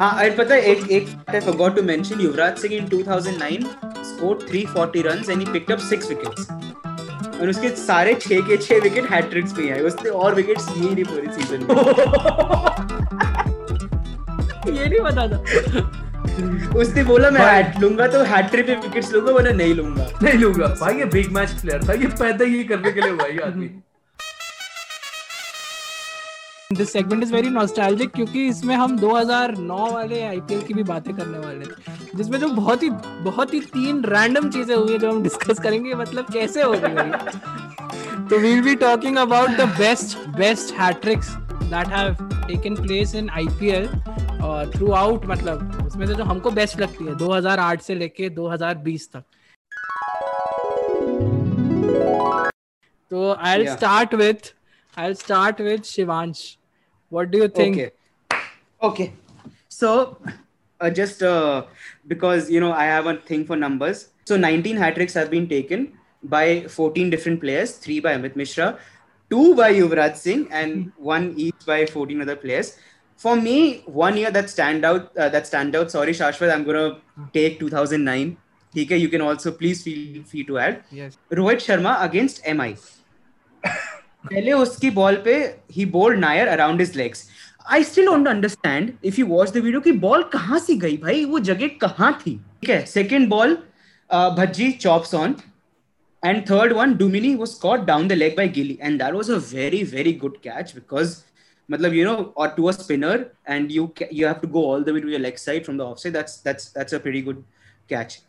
हाँ पता है एक एक I forgot to mention Yuvraj Singh in 2009 scored 340 runs and he picked up six wickets. और उसके सारे छह के छह विकेट हैट्रिक्स पे आए। उसने और विकेट्स लिए नहीं पूरी सीज़न में। ये नहीं पता था। उसने बोला मैं हैट लूँगा तो हैट्रिक पे विकेट्स लूँगा वरना नहीं लूँगा। नहीं लूँगा। भाई ये बिग मैच प्लेयर था। ये पैदा ही करने के लिए हुआ ये आदमी। This segment is very nostalgic क्योंकि इसमें हम 2009 वाले आईपीएल की भी बातें करने वाले हैं जिसमें जो बहुत ही बहुत ही तीन रैंडम चीज़ें हुई है जो हम डिस्कस करेंगे मतलब कैसे हो गई तो we'll be talking about the best best hat tricks that have taken place in IPL और थ्रू आउट मतलब उसमें से जो हमको बेस्ट लगती है 2008 से लेके 2020 तक तो I Yeah. Start with I'll start with Shivansh. What do you think? Okay. Okay. So, uh, just uh, because you know I have a thing for numbers. So 19 hat tricks have been taken by 14 different players, three by Amit Mishra, two by Yuvraj Singh, and hmm. one each by 14 other players. For me, one year that stand out, uh, that stand out. Sorry, Shashwat, I'm gonna hmm. take 2009. Okay, you can also please feel free to add. Yes. Rohit Sharma against MI. पहले उसकी ball पे ही bowled Nair around his legs I still don't understand if you watch the video कि ball कहाँ से गई भाई? वो जगह कहाँ थी? ठीक है second ball Bhajji chops on and third one Duminy was caught down the leg by Gilly and that was a very very good catch because मतलब यू नो और to a spinner and you you have to go all the way to your leg side from the off side that's that's that's a very good catch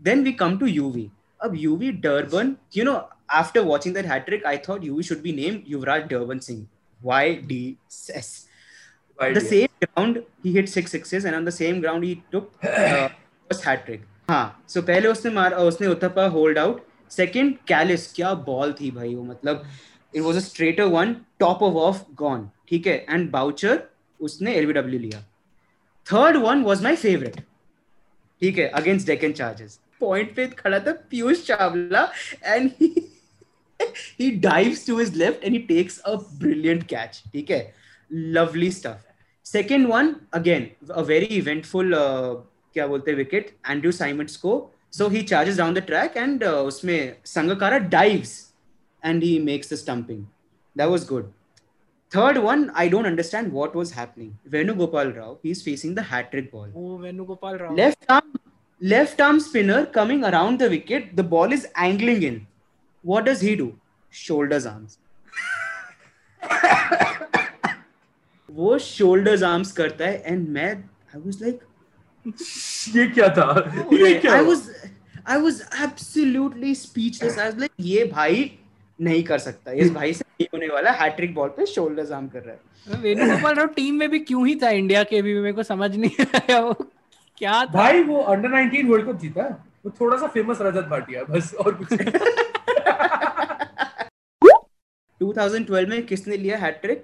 then we come to Yuvi अब Yuvi Durban you know after watching that hat trick I thought UV should be named Yuvraj Durban Singh YDS the same ground he hit six sixes and on the same ground he took uh, first hat trick हाँ सो पहले उसने मार उसने uttapa hold out second Kallis क्या ball थी भाई वो मतलब it was a straighter one top of off gone ठीक है एंड बाउचर उसने एलबीडब्ल्यू लिया third one was my favourite ठीक है अगेंस्ट डेकन चार्जेस पॉइंट पे खड़ा था Piyush Chawla and he dives to his left and he takes a brilliant catch ठीक है lovely stuff second one again a very eventful uh, क्या बोलते हैं विकेट एंड्रयू साइमंड्स को so he charges down the track and उसमें Sangakkara dives and he makes the stumping that was good third one I don't understand what was happening Venugopal Rao he is facing the hattrick ball Oh, Venugopal Rao. left arm left arm spinner coming around the wicket the ball is angling in what does he do? Shoulders arms. वो shoulders arms करता है and मैं I was like ये क्या था? ये क्या I was I was absolutely speechless. I was like ये भाई नहीं कर सकता। इस भाई से नहीं होने वाला हैट्रिक बॉल पे shoulders arm कर रहा है। वेणुगोपाल राव टीम में भी क्यों ही था इंडिया के? भी मेरे को समझ नहीं आया वो क्या था? भाई वो अंडर 19 वर्ल्ड कप जीता। वो थोड़ा सा फ़ेमस रजत भाटिया बस और कुछ 2012 में किसने लिया हैट्रिक?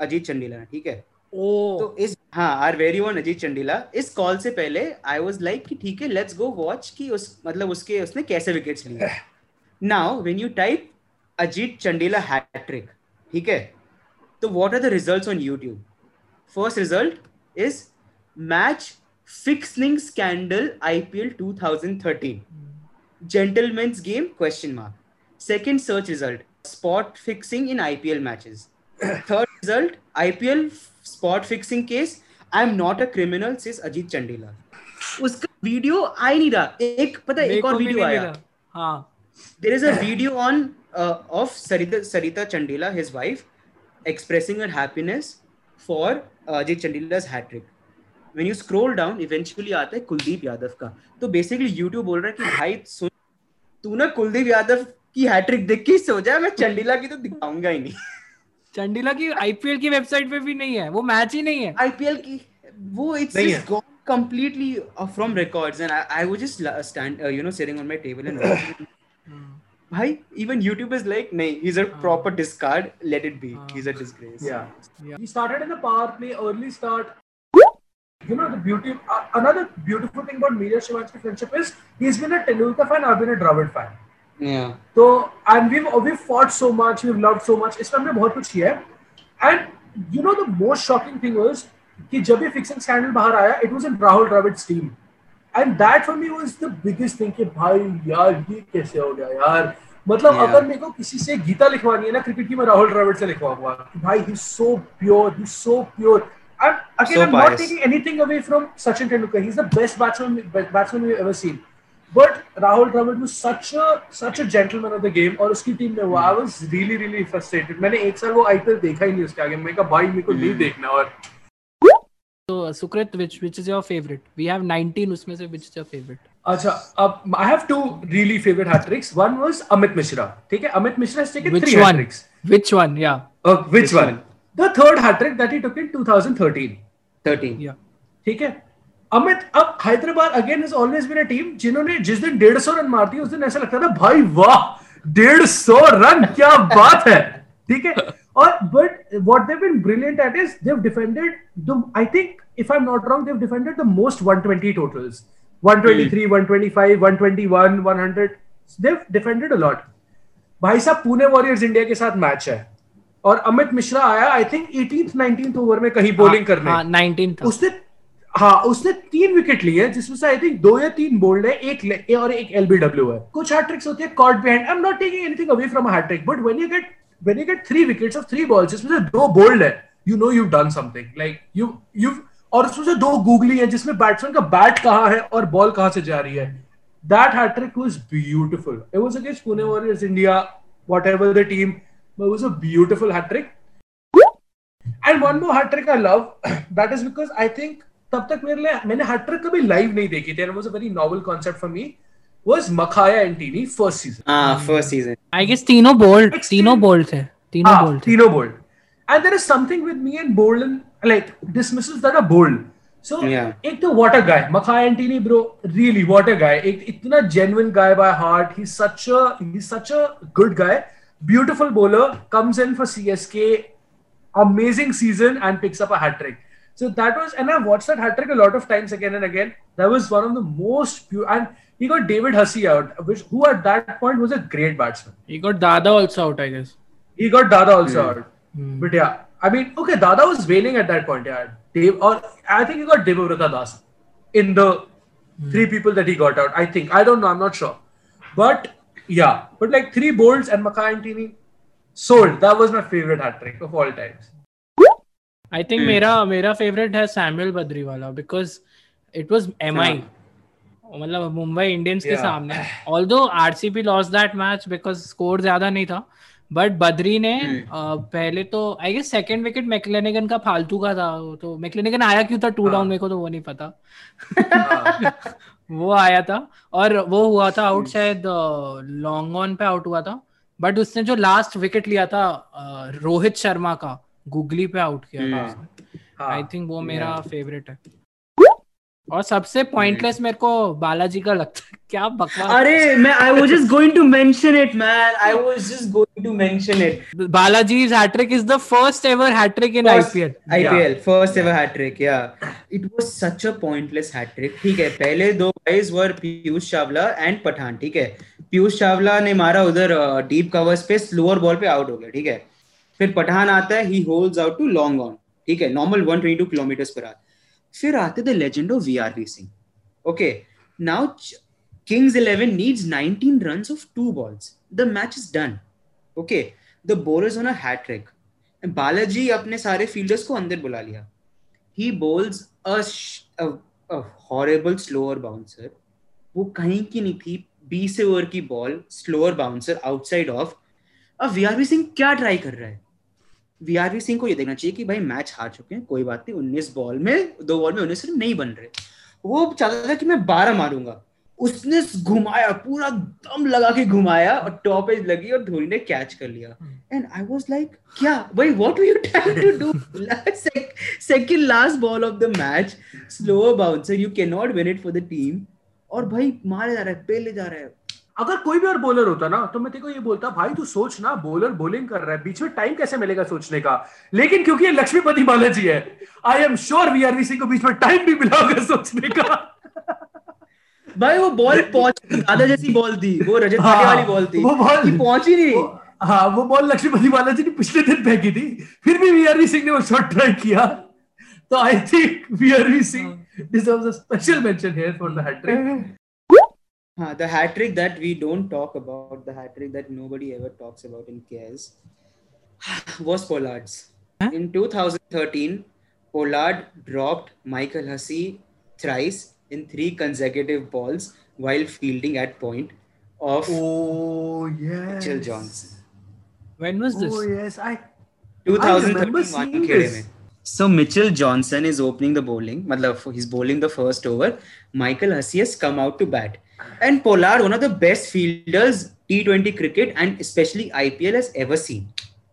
अजीत चंडीला ने ठीक है? ओ। तो इस हाँ are very one Ajit Chandila इस कॉल से पहले आई वाज लाइक कि ठीक है लेट्स गो वॉच कि उस मतलब उसके उसने कैसे विकेट्स लिए? Now when you type Ajit Chandila hat trick ठीक है? तो what are the results on YouTube? First result is match fixing scandal IPL 2013 gentleman's game question mark. Second search result spot fixing in IPL matches third result IPL spot fixing case I'm not a criminal says Ajit Chandila उसका video आ ही नहीं रहा एक पता एक और video आया हाँ there is a video on uh, of Sarita Sarita Chandila, his wife, expressing her happiness for uh, Ajit Chandila's hat trick. When you scroll down, eventually आता है कुलदीप यादव का तो बेसिकली YouTube बोल रहा है कि भाई सुन तू ना कुलदीप यादव की हैट्रिक देख के सो जा मैं चंडीला की तो दिखाऊँगा ही नहीं चंडीला की आईपीएल की वेबसाइट पे भी नहीं है वो मैच ही नहीं है आईपीएल की वो इट्स है। completely uh, from records and I, I was just stand uh, you know sitting on my table and भाई even YouTube is like नहीं he's a proper discard let it be he's a disgrace Yeah. Yeah. He started in the power play, early start. You know the beauty. Uh, another beautiful thing about me and friendship is he's been a Tendulkar fan, I've been a Dravid fan. तो and we we fought so much we love so much इस पर बहुत कुछ किया and you know the most shocking thing was कि जब ये fixing scandal बाहर आया it was in Rahul Dravid team and that for me was the biggest thing कि भाई यार ये कैसे हो गया यार मतलब yeah. अगर मेरे को किसी से गीता लिखवानी है ना क्रिकेट की मैं राहुल द्रविड से लिखवा हुआ भाई ही so pure he so pure I'm, again, so I'm not taking anything away from Sachin Tendulkar. He's the best batsman, batsman we've ever. But Rahul Dravid was such a such a gentleman of the game और उसकी team में हुआ I was really really frustrated. मैंने एक साल वो IPL देखा ही नहीं उसके आगे मैं कहा भाई मेरे को नहीं Hmm. देखना और So uh, Sukrit, which which is your favorite? We have 19 उसमें से which is your favorite? अच्छा अब I have two really favorite hat tricks. One was Amit Mishra. ठीक है Amit Mishra has taken Which three hat tricks. Which one? Yeah. Uh, which Which one? one? The third hat trick that he took in 2013. 13 Yeah. ठीक है अमित अब Hyderabad again is always been a team जिन्होंने जिस दिन डेढ़ सौ run मारती है उस दिन ऐसा लगता था भाई वाह डेढ़ सौ रन क्या बात है। ठीक है? और but what they've been brilliant at is they've defended the I think if I am not wrong they've defended the most 120 totals 123 125 121 100 they've defended a lot भाई साहब पुणे वॉरियर्स इंडिया के साथ मैच है। और अमित मिश्रा आया I think 18th 19th over में कहीं bowling करने। हाँ 19 था। उसने हाँ उसने तीन विकेट लिए जिसमें से आई थिंक दो या तीन बोल्ड है, एक और एक एलबीडब्ल्यू है। कुछ हैट्रिक्स होती है caught behind I am not taking anything away from a hat trick but when you get when you get three wickets off three balls जिसमें से दो बोल्ड है you know you done something like you you और उसमें से दो googly है, जिसमें बैट्समैन का बैट कहाँ है और बॉल कहाँ से जा रही है। That hat trick was beautiful it was against Pune warriors India whatever the team, but it was a beautiful hat trick and one more hat trick I love, that is because I think तब तक मेरे लिए मैंने trick कभी live नहीं देखी थी a very novel concept for me was Makhaya and Tini first season हाँ first season I guess तीनों bold Extreme- तीनों bold थे तीनों ah, bold थे Tino bold and there is something with me and bold and like dismissals that are bold so Yeah. एक तो what a guy Makhaya and Tini bro really what a guy एक इतना genuine guy by heart he's such a he's such a good guy beautiful bowler comes in for CSK amazing season and picks up a hat trick. So that was, and I watched that hat trick a lot of times again and again. That was one of the most pure, and he got David Hussey out, which who at that point was a great batsman. he got Dada also out I guess He got Dada also out, Hmm. but yeah, I mean, okay, Dada was wailing at that point. Yeah, Dave, or I think he got Devavrata Das in the three people that he got out. I think I don't know, I'm not sure, but yeah, but like three bolts and Makai and Tini sold. That was my favorite hat trick of all times. I think Hmm. मेरा मेरा favorite है Samuel बद्रीवाला because it was MI मतलब Mumbai Indians के. सामने. Although RCB lost that match because score ज़्यादा नहीं था बट बद्री ने पहले तो I guess second wicket McClenaghan का फालतू का था तो. मैकलेनिगन आया क्यों था? टू डाउन मेरे को तो वो नहीं पता. वो आया था और वो हुआ था आउट शायद लॉन्ग ऑन पे आउट हुआ था. बट उसने जो लास्ट विकेट लिया था रोहित शर्मा का गूगली पे आउट किया था आई थिंक वो मेरा फेवरेट है। और सबसे पॉइंटलेस मेरे को बालाजी का लगता है। क्या बकवास अरे मैं I was just going to mention it man I was just going to mention it Balaji is hattrick is the first ever hattrick in IPL IPL first ever hattrick या it was such a pointless hattrick ठीक है। पहले दो guys were Piyush Chawla and Pathan ठीक है। पीयूष चावला ने मारा उधर डीप कवर्स पे स्लोअर बॉल पे आउट हो गया ठीक है। फिर पठान आता है ही holds out to long on ठीक है नॉर्मल 122 किलोमीटर पर आवर फिर आते the legend of VRV Singh okay now Kings 11 needs 19 runs off two balls match is done. Okay, the bowlers on a hat trick Balaji अपने सारे fielders को अंदर बुला लिया. He bowls a horrible slower bouncer वो कहीं की नहीं थी 20 ओवर की ball slower bouncer outside off अब वीआरवी सिंह क्या ट्राई कर रहा है? वीआरवी सिंह को ये देखना चाहिए कि भाई मैच हार चुके हैं कोई बात नहीं 19 बॉल में दो बॉल में 19 रन नहीं बन रहे। वो चाहता था कि मैं 12 मारूँगा। उसने घुमाया पूरा दम लगा के घुमाया और टॉप एज लगी और धोनी ने कैच कर लिया। एंड आई वाज लाइक क्या? भाई what were you trying to do second last ball of the match slower bouncer you can not win it for the team और भाई मारे जा रहा है पहले जा रहा है। अगर कोई भी और बॉलर होता ना तो मैं तेको ये बोलता भाई तू सोच ना बॉलर बॉलिंग कर रहा है बीच में टाइम कैसे मिलेगा सोचने का? लेकिन क्योंकि ये लक्ष्मीपति बालाजी है I am sure we VRV Singh को बीच में टाइम भी मिला होगा सोचने का। भाई वो बॉल पहुँच दादा जैसी बॉल थी वो रजत हाँ, वाली बॉल थी वो कि पहुँची नहीं। हाँ वो बॉल लक्ष्मीपति बालाजी ने पिछले दिन फेंकी थी फिर भी वीआरवी सिंह ने वो शॉट ट्राई किया। तो I think VRV Singh a special mention here for the hat trick. Uh, the hat trick that we don't talk about, the hat trick that nobody ever talks about and cares, was Pollard's. Huh? In 2013, Pollard dropped Michael Hussey thrice in three consecutive balls while fielding at point of Oh yes. Mitchell Johnson. When was this? Oh yes, I I remember 2013 seeing Wankhede this. में. So Mitchell Johnson is opening the bowling. मतलब he's bowling the first over. Michael Hussey has come out to bat. And Pollard, one of the best fielders T20 cricket and especially IPL has ever seen.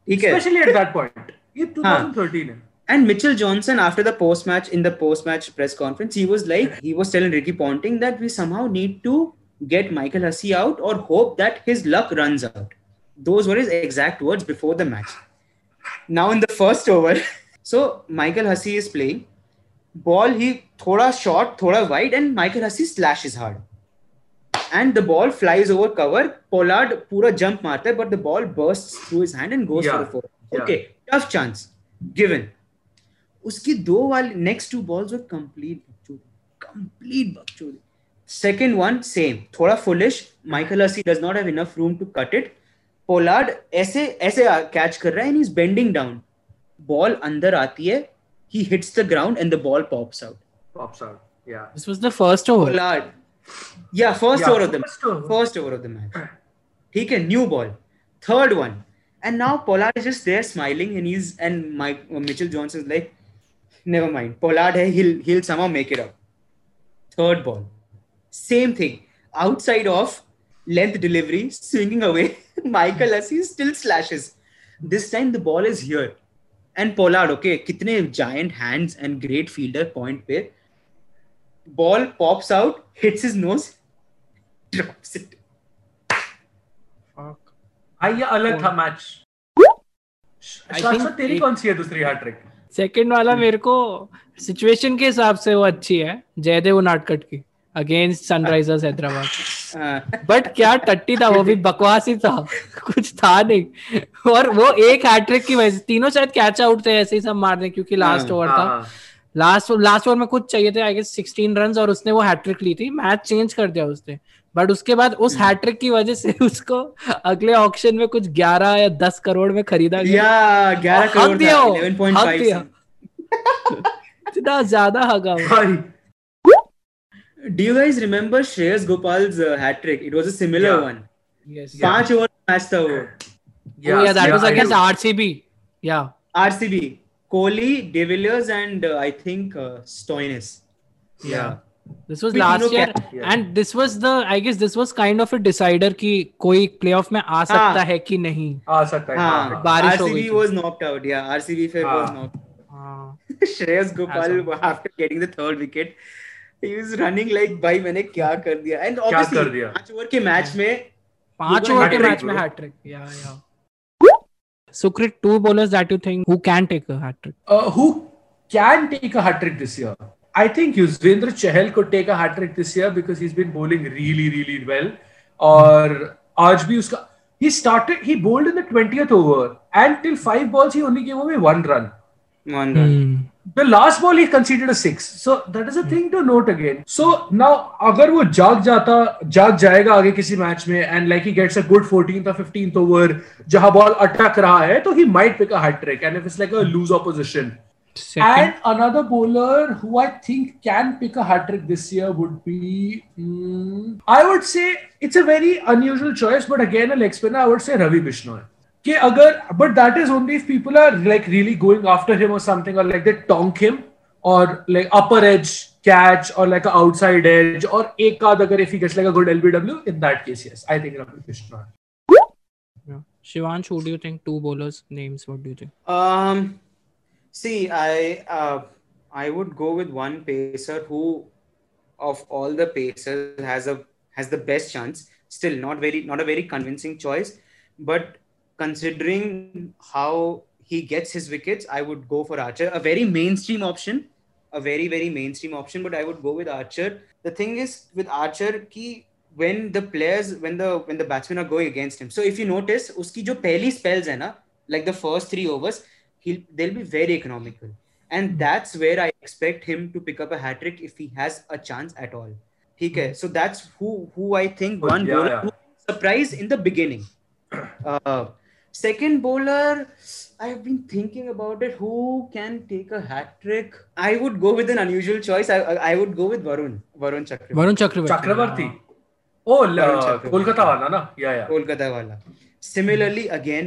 Especially at that point. ये 2013 And Mitchell Johnson, after the post match, in the post match press conference, he was like, he was telling Ricky Ponting that we somehow need to get Michael Hussey out or hope that his luck runs out. Those were his exact words before the match. Now, in the first over, so Michael Hussey is playing. Ball, he thoda short, thoda wide, and Michael Hussey slashes hard And the ball flies over cover. Pollard pura jump marta hai, but the ball bursts through his hand and goes Yeah. for a four. Yeah. Okay, tough chance. Given. उसकी दो वाली next two balls were complete बकचोदी complete बकचोदी second one same थोड़ा foolish Michael Hussey does not have enough room to cut it Pollard ऐसे ऐसे catch कर रहा है and is bending down ball अंदर आती है he hits the ground and the ball pops out Pops out. Yeah. This was the first over. Pollard या first over of the first over of the match ठीक है new ball third one and now Pollard is just there smiling and is and Mike Mitchell Johns is like never mind Pollard है हिल हिल समाउ make it up third ball same thing outside off length delivery swinging away Michael Hussey still slashes this time the ball is here and Pollard okay कितने giant hands and great fielder point पे Ball pops out, hits his nose, drops it. Fuck. हाँ ये अलग था match. तेरी कौन सी है दूसरी hat trick? सेकंड वाला मेरे को सिचुएशन के हिसाब से वो अच्छी है जयदेव नाटकट की अगेंस्ट सनराइजर्स हैदराबाद बट क्या टट्टी था वो भी बकवास ही था कुछ था नहीं और वो एक हैट्रिक की वजह से तीनों शायद कैच आउट थे ऐसे ही सब मारने क्योंकि लास्ट हाँ, ओवर था हाँ. लास्ट लास्ट ओवर में कुछ चाहिए थे आई गेस 16 रन और उसने वो हैट्रिक ली थी मैच चेंज कर दिया उसने बट उसके बाद उस। हैट्रिक की वजह से उसको अगले ऑक्शन में कुछ 11 या 10 करोड़ में खरीदा गया yeah, 11 हक करोड़ दिया हक दिया। इतना ज़्यादा हगा. Do you guys remember Shreyas Gopal's uh, hat trick? It was a similar Yeah. one. yes Yeah. पाँच ओवर मैच था वो oh yeah that was I against. RCB yeah RCB, Kohli, De Villiers, and uh, I think uh, Stoinis. Yeah. yeah. this was last year Yeah. and this was the I guess this was kind of a decider कि कोई playoff में आ सकता है कि नहीं आ सकता है. हाँ, हाँ. बारिश हो गई was knocked out. Yeah, RCB फिर हाँ. was knocked. हाँ Shreyas Gopal after getting the third wicket, he was running like भाई मैंने क्या कर दिया? And क्या obviously कर दिया? पाँच ओवर के मैच में पाँच ओवर के hat-trick, मैच में. हैट्रिक या या Sukrit, two bowlers that you think who can take a hat trick? Uh, who can take a hat trick this year? I think Yuzvendra Chahal could take a hat trick this year because he's been bowling really, really well. और आज भी उसका he started he bowled in the 20th over and till five balls he only gave away one run. one run. Hmm. The last ball he conceded a six. So that is a thing to note again. So now अगर वो जाग जाता जाग जाएगा आगे किसी match में and like he gets a good 14th or 15th over जहां बॉल अटक रहा है तो he might pick a hat trick and if it's like a loose opposition. Second, And another bowler who I think can pick a hat trick this year would be, mm, I would say it's a very unusual choice, but again a leg spinner. I would say Ravi Bishnoi. कि अगर but that is only if people are like really going after him or something or like they tonk him or like upper edge catch or like an outside edge or एक आध अगर if he gets like a good LBW in that case yes I think Ravi Bishnoi. yeah. Shivansh, who do you think? Two bowlers names. What do you think? Um, see, I uh, I would go with one pacer who, of all the pacers, has a has the best chance. Still, not very not a very convincing choice, but considering how he gets his wickets, I would go for Archer. A very mainstream option, a very very mainstream option, but I would go with Archer. The thing is with Archer, ki when the players when the when the batsmen are going against him so if you notice उसकी जो पहली spells है ना like the first three overs he'll they'll be very economical and that's where I expect him to pick up a hat trick if he has a chance at all ठीक है so that's who who I think Oh, one yeah, bowler yeah. who surprised in the beginning uh, second bowler I've been thinking about it who can take a hat trick I would go with an unusual choice I I, I would go with Varun Varun Chakravarti Varun Chakravarthy Chakraborty O Varun Chakravarti. Kolkata वाला ना या या Kolkata wala. Similarly, again,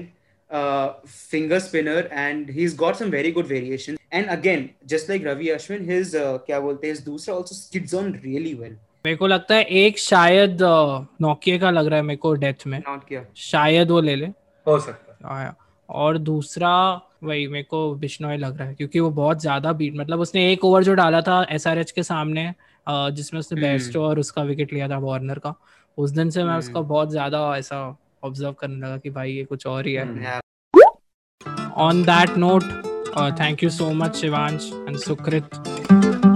uh, finger spinner, and he's got some very good variation. And again, just like Ravi Ashwin, his uh, क्या बोलते हैं, his दूसरा also skids on really well. मेरे को लगता है एक शायद नोकिया का लग रहा है मेरे को डेथ में Not किया. शायद वो ले ले हो सकता है। और दूसरा वही मेरे को बिश्नोई लग रहा है क्योंकि वो बहुत ज़्यादा बीट मतलब उसने एक ओवर जो डाला था एसआरएच के सामने जिसमें उसने हम्म। बेस्ट और उसका विकेट लिया था वार्नर का उस दिन से मैं हम्म। उसका बहुत ज़्यादा ऐसा ऑब्ज़र्व करने लगा कि भाई ये कुछ और ही है। On that note thank you so much you so much shivansh and sukrit.